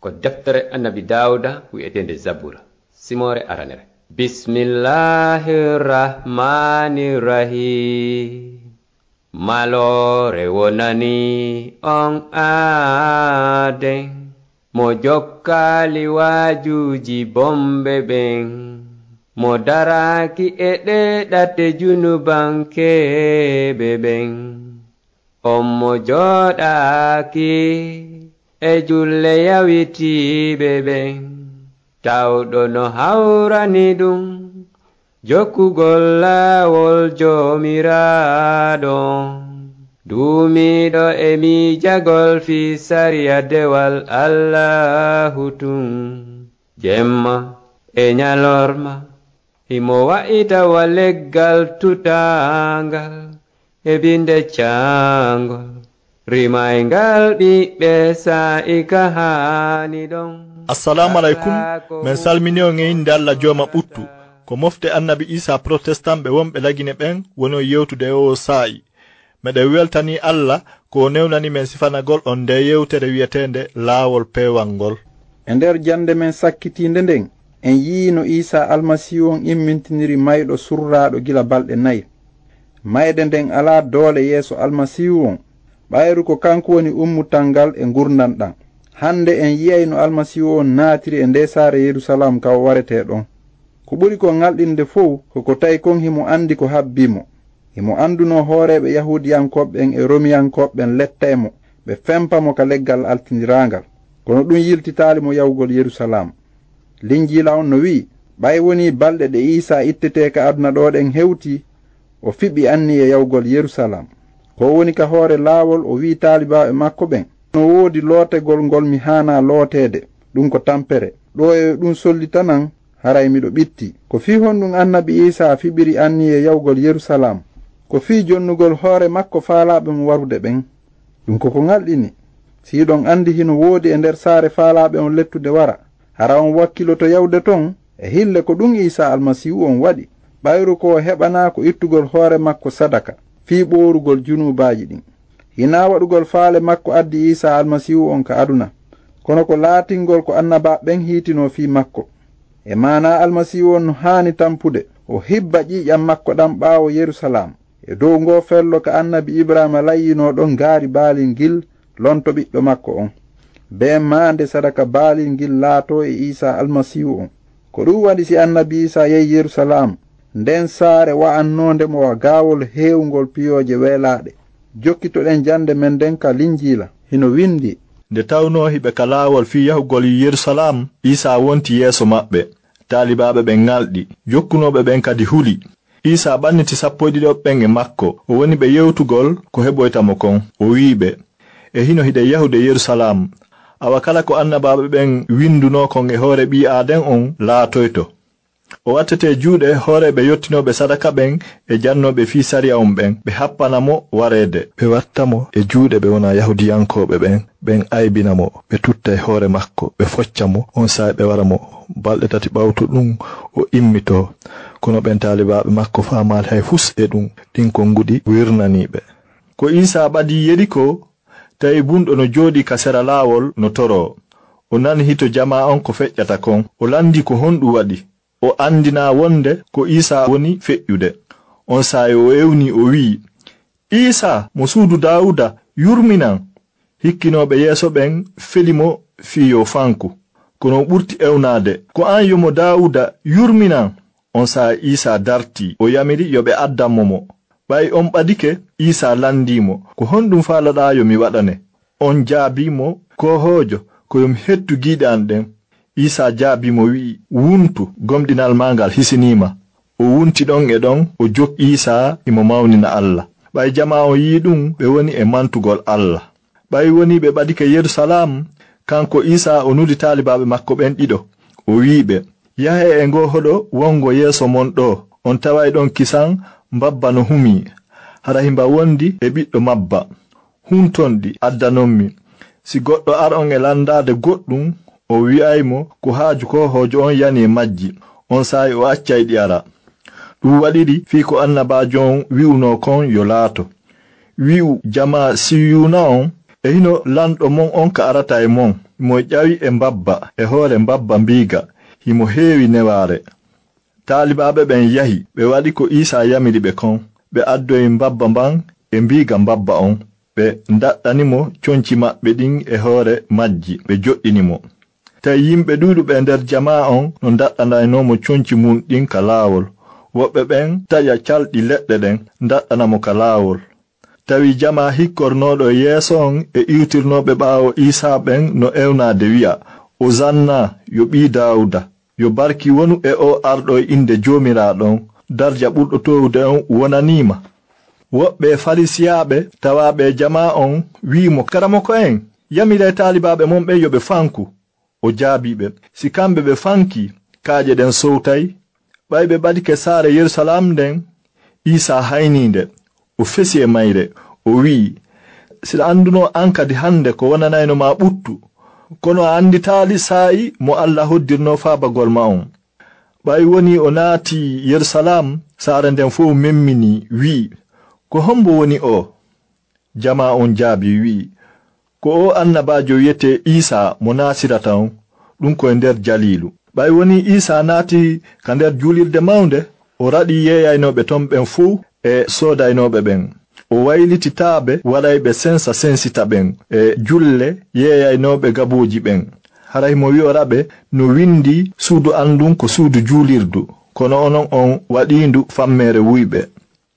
ko deftere annabi dawuda wi'etende zabura. Simore aranere. Bismillahirrahmanirrahim. Malore wonani on aaden mo jokkali waajuuji bombe ɓen. Mo daraki e ɗeɗate junubankeɓe ɓen. On mo joɗaki e julle yawitiɓe ɓen tawɗo no hawrani ɗum. Jokkugol laawol jomiraɗo duumiɗo e miijagol fi sariya dewal allahu tun. Jemma e nyalorma imo wa'itawa leggal tutangal e binde cangol rimaygal ɗiɓɓe sa'ika haani ɗon. Assalamu aleykum min salmini on e inde allah jooma ɓuttu. Ko mofte annabi isa protestant ɓe wonɓe lagine ɓen woni o yewtude o saa'i meɗen weltani allah ko o newnani men sifanagol on nde yewtere wiyetende laawol peewal ngol. E nder jande men sakkitinde nden en yii no isa almasihu on immintiniri mayɗo surraɗo gila balɗe nayi. Mayde nden alaa doole yeeso almasihu on ɓayru ko kanko woni ummutal ngal e gurdan ɗan hande en yiyay no almasihu o naatiri e nde saare yerusalam ka o warete ɗon ko ɓuri ko ŋalɗinde fof koko tawi kon himo andi ko habbimo himo anduno hooreɓe yahudiyankoɓɓen e romiyankoɓɓen letta e mo ɓe fempamo ka leggal altidirangal kono ɗum yiltitali mo yahugol yerusalam linjila on no wi'i ɓay woni balɗe ɗe isa ittete ka aduna ɗoɗen hewti o fiɓi anni e yahugol yerusalam ko woni ka hoore laawol o wi taalibaɓe makko ɓen. No woodi lootegol ngol mi haana looteede ɗum ko tampere. Ɗo e ɗum sollitanan haray miɗo ɓitti. Ko fii honɗum annabi isa fiɓiri anni e yawgol yerusalam ko fii jonnugol hoore makko faalaɓe mo warude ɓen ɗum koko ŋalɗini. Siiɗon anndi hino woodi e nder saare faalaɓe on lettude wara. Hara on wakkilo to yawde ton e hille ko ɗum isa almasihu on waɗi. Ɓayru ko heɓana ko ittugol hoore makko sadaka. fii ɓoorugol junubaji ɗin. Hina waɗugol faale makko addi isa almasihu on ka aduna. Kono ko laatingol ko annaba ɓen hiitino fii makko. E mana almasihu on no haani tampude o hibba ƴiiƴam makko ɗam ɓaawo yerusalam e dow ngo fello ka annabi ibrahima layyino ɗon gaari baalil ngil lonto ɓiɗɗo makko on. Be maande sadaka baalil ngil laato e isa almasihu on. Ko ɗum waɗi si annabi isa yehi yerusalam nden saare wa'annode mo wa gaawol heewgol piyoje weelaaɗe. Jokkitoɗen jande men nden ka linjiila hino windi. Nde tawno hiɓe ka laawol fii yahugol yerusalam isa wonti yeeso maɓɓe. Taalibaɓe ɓen ŋalɗi jokkunoɓe ɓen kadi huli. Isa ɓanniti sappo e ɗiɗo ɓen e makko o woni ɓe yewtugol ko heɓoytamo kon o wi'iɓe e hino hiɗe yahude yerusalam awa kala ko annabaɓe ɓen winduno kon e hoore ɓi aden on laatoyto. o wattete juuɗe hooreɓe yottinoɓe sadaka ɓen e jannoɓe fii sariya on ɓen. Ɓe happanamo wareede ɓe wattamo e juuɗe ɓe wona yahudiyankoɓe ɓen. Ɓen aybinamo ɓe tutta e hoore makko. Ɓe foccamo on sahi ɓe waramo balɗe tati ɓawto ɗum o immito. Kono ɓen taalibaɓe makko faamaali hay fus e ɗum. Ɗin konnguɗi wirnaniɓe ko isa ɓadi yeri ko tawi bunɗo no jooɗi ka sera laawol no toro o nani hito jama on ko feƴƴata kon. O landi ko honɗum waɗi. o andina wonde ko isa woni feƴƴude on saayo o ewni o wi'i isa mo suudu dawuda yurminan hikkinoɓe yeeso ɓen felimo fiyo fanku. Kono ɓurti ewnade ko an yomo dawuda yurminan on saa isa darti. O yamiri yo ɓe addanmo mo. Ɓay on ɓadike isa landimo. Ko honɗum faalaɗa yomi waɗane. On jaabimo ko hoojo koyom hettu giɗe an ɗen. isa jaabimo wi'i wuntu gomɗinal ma ngal hisinima o wunti ɗon e ɗon o jog isa e imo mawnina allah. Ɓay jama o yi ɗum ɓe woni e mantugol allah. Ɓay woni ɓe ɓadike yerusalam kanko isa o nudi talibaɓe makko ɓen ɗiɗo. O wi'iɓe yahe e ngo hoɗo wongo yeeso mon ɗo. On taway ɗon kisan mbabba no humi. Hara himba wondi e ɓiɗɗo mabba. Huntonɗi addanonmi si goɗɗo ar on e landade goɗɗum o wi'aymo ko haaju ko hojo on yani majji on saayi o accay ɗi ara. Ɗum waɗiri fii ko annabajo on wi'uno kon yo laato. Wi'u jama siyuna on e hino lanɗo mon on ka arata e mon mo ƴawi e mbabba e hoore mbabba mbiiga himo heewi newaare. Taalibaɓe ɓen yahi ɓe waɗi ko isa yamiri ɓe kon ɓe addoyi mbabba mban e mbiiga mbabba on ɓe daɗɗanimo conci maɓɓe ɗin e hoore majji ɓe joɗɗinimo. tawi yimɓe ɗuɗuɓe nder jama'a on no daɗɗanaynomo coñci mum ɗin ka laawol. Woɓɓe ɓen taƴa calɗi leɗɗe ɗen daɗɗanamo ka laawol. Tawi jama hikkornoɗo e yeeso on e iwtirnoɓe ɓaawo isaa ɓen no ewnade wi'a ozanna yo ɓii daawuda yo barki wonu e o arɗo e inde joomiraaɗon darja ɓurɗo towde on wonaniima. Woɓɓe farisiyaɓe tawaɓe jama on wi'imo karamoko en yamire taalibaɓe mon ɓen yoɓe fanku o jaabiɓe si kamɓe ɓe fanki kaaƴe ɗen sowtay ɓay ɓe ɓadike saare yerusalam nden isa hayninde o fesi e mayre o wi'i siɗa annduno an kadi hannde ko wonanayno ma ɓuttu. Kono a annditaali saa'i mo allah hoddirno faabagol ma on. Ɓay woni o naati yerusalam saare nden fof memmini wi'i. Ko hombo woni o? Jama on jaabi wi'i. Ko o annabajo wiyete isa mo nasirata on ɗum koye nder jalilu. Ɓay woni isa naati ka nder julirde mawnde o raɗi yeeyaynoɓe ton ɓen fuu e soodaynoɓe ɓen. O waylititaaɓe waɗayɓe sensa sensita ɓen e julle yeeyaynoɓe gabuuji ɓen. Haray mo wi'oraɓe no windi suudu andun ko suudu juulirdu. Kono onon on waɗindu fammere wuyɓe.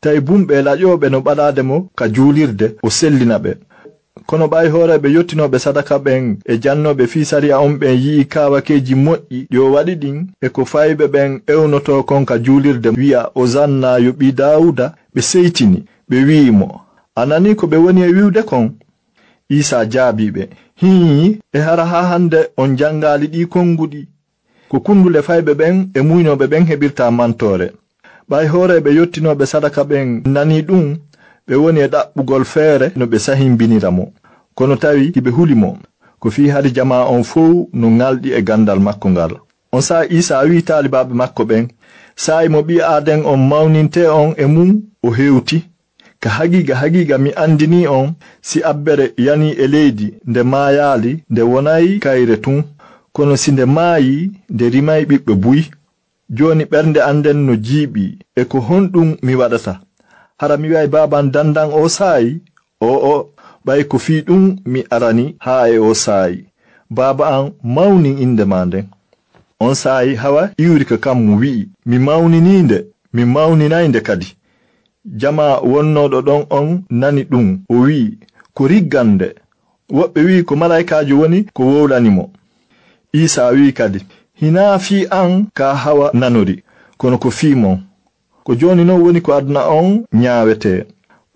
Tawi bumɓe laƴoɓe no ɓaɗade mo ka juulirde o sellina ɓe kono ɓay hooreɓe yettinoɓe sadaka ɓen e jannoɓe fi sariya on ɓen yi'i kawakeji moƴƴi. Ɗi o waɗi ɗin e ko fayɓe ɓen ewnoto konka juulirde. Wi'a o zanna yo ɓi dawuda ɓe seytini ɓe wi'imo anani ko ɓe woni e wiwde kon? Isa jaabiɓe hii e hara ha hande on jangali ɗi konguɗi ko kundule fayɓe ɓen e muynoɓe ɓen heɓirta mantore ɓay hooreɓe yottinoɓe sadaka ɓen nani ɗum ɓe woni e ɗaɓɓugol feere no ɓe sahimbinira mo. Kono tawi hiɓe huli mo ko fi hade jama on fow no ŋalɗi e gandal makko ngal. On saa isa wi taalibaɓe makko ɓen saayi mo ɓi aaden on mawninte on e mum o hewti ka hagiga hagiga mi andini on si abbere yani e leydi nde maayaali nde wonayi kayre tun. Kono si nde maayi nde rimayi ɓiɓɓe buyi joni ɓernde anden no jiiɓi e ko honɗum mi waɗata. hara mi wi'ay baban dandan o saayi? O o ɓay ko fii ɗum mi arani haa e o saayi. Baaba an mawni innde ma nden. On saayi hawa iwri ka kam mo wi'i. Mi mawnininde mi mawninayde kadi. Jama wonnoɗo ɗon on nani ɗum o wi'i. Ko riggande. Woɓɓe wi'i ko malaikajo woni ko wowlanimo isa wi'i kadi. Hina fi an ka hawa nanori. Kono ko fimon ko joni noon woni ko aduna on ñaawete.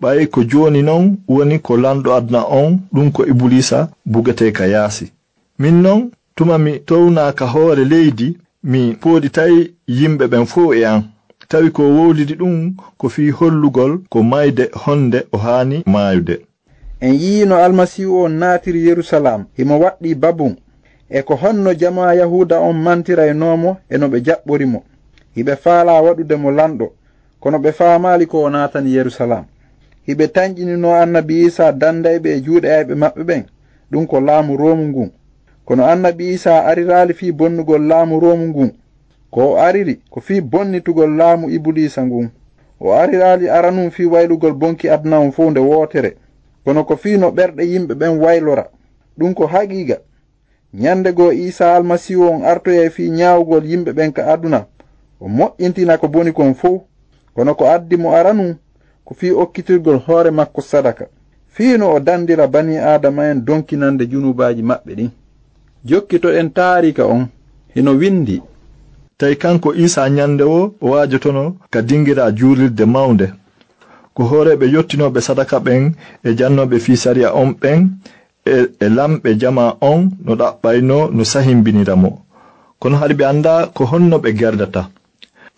Ɓay ko joni noon woni ko lanɗo aduna on ɗum ko ibulisa bugete ka yaasi. Min noon tuma mi townaka hoore leydi mi pooditay yimɓe ɓen fof e an tawi ko wowlidi ɗum ko fi hollugol ko mayde honde o haani maayude. En yiino almasihu o naatiri yerusalam himo waɗɗi babum e ko honno jama yahuda on mantira e noomo e no ɓe jaɓɓori mo hiɓe faala waɗude mo lanɗo. kono ɓe faamali ko o natani yerusalam. Hiɓe tañƴinino annabi isa dandayɓe e juuɗe ayɓe maɓɓe ɓen ɗum ko laamu romu ngun kono annabi isa arirali fii bonnugol laamu romu ngun ko o ariri ko fii bonnitugol laamu ibulisa ngun o arirali aranum fii waylugol bonki aduna um fuu nde wootere. Kono ko fii no ɓerɗe yimɓe ɓen waylora. Ɗum ko haqiiqa. Ñannde goo isa almasihu on artoya fii ñaawugol yimɓe ɓen ka aduna. O moƴƴintina ko boni kon fof kono ko addi mo aranu ko fi okkitirgol hoore makko sadaka. Fiino o dandira bani adama en donkinande junubaji maɓɓe ɗin. Jokkitoɗen taarika on hino windi. Tawi kanko isa nyande o o waajotono ka dingira juulirde mawnde. Ko hooreɓe yottinoɓe sadaka ɓen e jannoɓe fi sariya on ɓen e, e lamɓe jama on no ɗaɓɓayno no sahimbinira mo. Kono hade ɓe annda ko honno ɓe gerdata.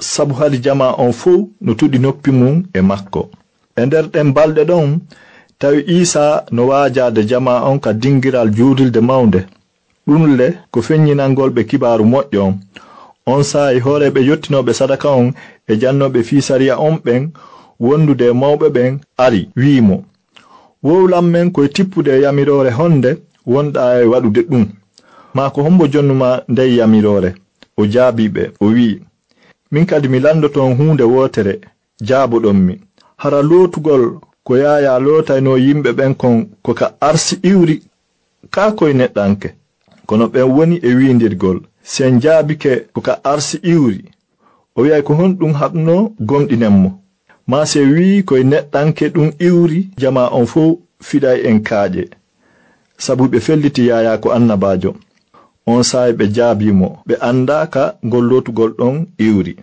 sabu haali jama on fuu no tuɗi noppi mum e makko. E nder ɗen balɗe ɗon tawi isa no waajade jama on ka dingiral juudulde mawnde. Ɗumle ko feññinalngol ɓe kibaaru moƴƴo on. On saahi hooreɓe yottinoɓe sadaka on e jannoɓe fii sariya on ɓen wondude e mawɓe ɓen ari wi'imo. Wowlan men koye tippude e yamirore honde wonɗa e waɗude ɗum. Ma ko hombo jonnuma ndey yamirore o jaabiɓe o wi min kadi mi landoton huunde wootere jaabuɗon mi. Hara lootugol ko yaaya lootayno yimɓe ɓen kon ko ka arsi iwri kaa koye neɗɗanke. Kono ɓen woni e windirgol sen jaabike ko ka arsi iwri o wi'ay ko honɗum haɗno gomɗinenmo ma se wi'i koye neɗɗanke ɗum iwri jama on fo fiɗay en kaaƴe. Sabu ɓe felliti yaya ko annabajo on sahi ɓe jaabimo ɓe andaka ngol lotugol ɗon iwri.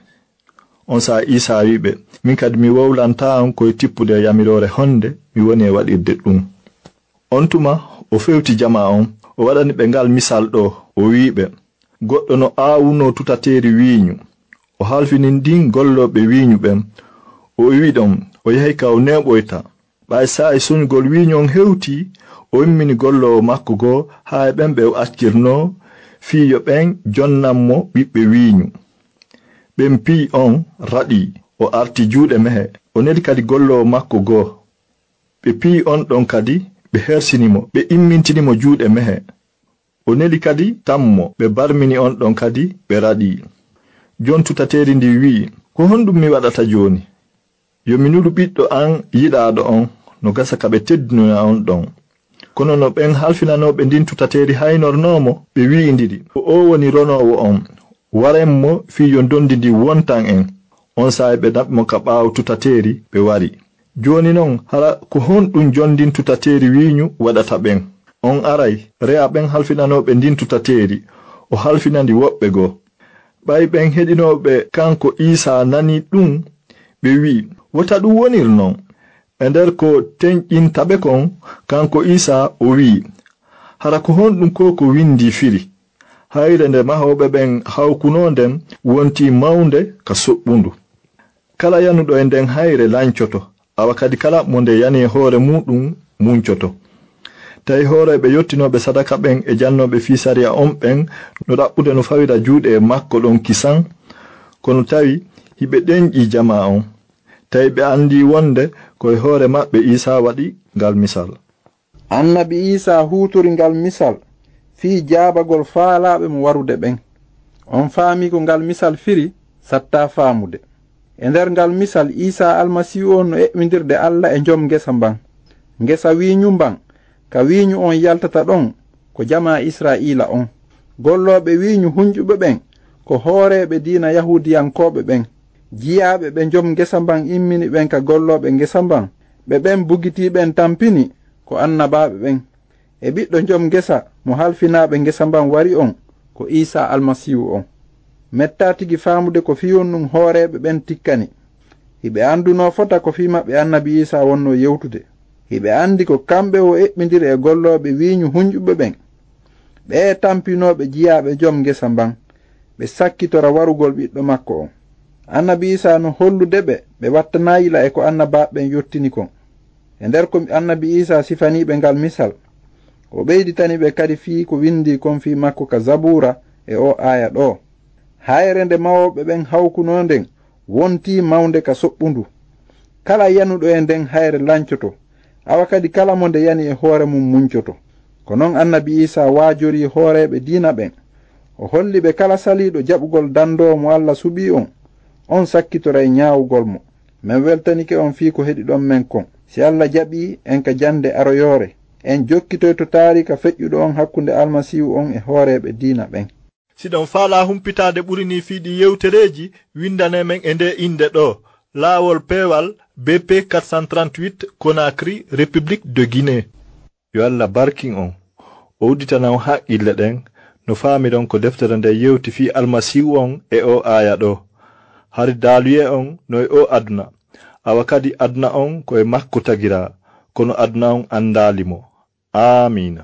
On saha isa wiɓe min kadi mi wowlanta on koye tippude e yamirore honde mi woni e waɗirde ɗum. On tuma o fewti jama on o waɗani ɓe ngal misal ɗo o wiɓe goɗɗo no aawuno tutateri wiiñu. O halfinin ndin golloɓe wiiñu ɓen. O wi ɗon o yahi ka o neɓoyta ɓay sa'i soñugol wiiñu on hewti o immini gollowo makko goo haa e ɓen ɓe o accirno fiiyo ɓen jonnanmo ɓiɓɓe wiiñu. Ɓen piyi on raɗi o arti juuɗe mehe. O neli kadi gollowo makko goo. Ɓe piyi on ɗon kadi ɓe hersinimo ɓe immintinimo juuɗe mehe. O neli kadi tammo ɓe barmini on ɗon kadi ɓe raɗi. Jon tutateeri ndi wi'i ko honɗum mi waɗata jooni? Yo mi nulu ɓiɗɗo an yiɗaaɗo on no gasa ka ɓe teddinoya on ɗon. Kono no ɓen halfinanoɓe ndin tutateri haynornomo ɓe wi'indiri o o woni ronowo on waremmo fii yo dondi ndi wontan en. On sa'i ɓe naɓmo ka ɓaawo tutateri ɓe wari. Joni noon hara ko honɗum jondin tutateri wiñu waɗata ɓen. On aray re'a ɓen halfinanoɓe ndin tutateri o halfinandi woɓɓe goo. Ɓay ɓen heɗinoɓe kanko isa nani ɗum ɓe wi'i. Wota ɗum wonir non e nder ko tenƴintaɓe kon kanko isa o wi'i hara ko honɗum ko ko windi firi hayre nde mahoɓe ɓen hawkunonden wonti mawnde ka soɓɓundu. Kala yanuɗo e nden hayre lancoto awa kadi kala mo nde yani e hoore muɗum muncoto tawi hooreɓe yottinoɓe sadaka ɓen e jannoɓe fisaria on ɓen no ɗaɓɓude no fawira juuɗe e makko ɗon kisan kono tawi hiɓe ɗenƴi jama on tawi ɓe anndi wonde koye hoore maɓɓe isa waɗi ngal misal. Annabi isa huutori ngal misal fii jaabagol faalaaɓe mo warude ɓen. On faami ko ngal misal firi satta faamude. E nder ngal misal isa almasihu on no eɓɓidirde allah e njom ngesa mban. Ngesa wiiñu mban ka wiiñu on yaltata ɗon ko jama israiila on. Gollooɓe wiiñu hunƴuɓe ɓen ko hooreeɓe diina yahudiyankoɓe ɓen. jiyaɓe ɓe jom gesa mban immini ɓen ka golloɓe gesa mban ɓe ɓen bugitiɓen tampini ko annabaɓe ɓen. E ɓiɗɗo jom gesa mo halfinaɓe gesa mban wari on ko isa almasihu on. Metta tigi faamude ko fiyon ɗum hooreɓe ɓen tikkani. Hiɓe anduno fota ko fi maɓɓe annabi isa wonno yewtude. Hiɓe andi ko kamɓe o eɓɓidiri e golloɓe wiñu hunƴuɓe ɓen. Ɓe tampinoɓe jiyaɓe jom gesa mban. Ɓe sakkitora warugol ɓiɗɗo makko on. annabi isa no hollude ɓe ɓe wattanayila e ko annabaɓeɓen yottini kon. E nder ko annabi isa sifaniɓe ngal misal o ɓeyditani ɓe kadi fii ko windi kon fi makko ka zabura e o aya ɗo. Hayre nde mawoɓe ɓen hawkuno nden wonti mawnde ka soɓɓundu. Kala yanuɗo e nden hayre lancoto awa kadi kala mo nde yani e hoore mum muncoto ko noon annabi isa waajori hooreɓe diina ɓen. O holli ɓe kala saliɗo jaɓugol dandowo mo allah suɓi on. on sakkitora e ñaawugol mo. Min weltanike on fii ko heɗi ɗon men kon. Si allah jaɓi en ka jande aroyoore. En jokkitoy to taarika feƴƴuɗo on hakkunde almasihu on e hooreeɓe diina ɓen. Siɗon faala humpitaade ɓurini fiiɗi yewtereeji windane men e nde innde ɗo. Laawol peewal bp 438 conakry république de guinée. Yo allah barkin on. O udditanam haqqille ɗen. No faamiɗon ko deftere nde yewti fii almasihu on e o aaya ɗo. Har daaluye on no o aduna awa kadi aduna on koye makko tagira kono aduna on andalimo. Amina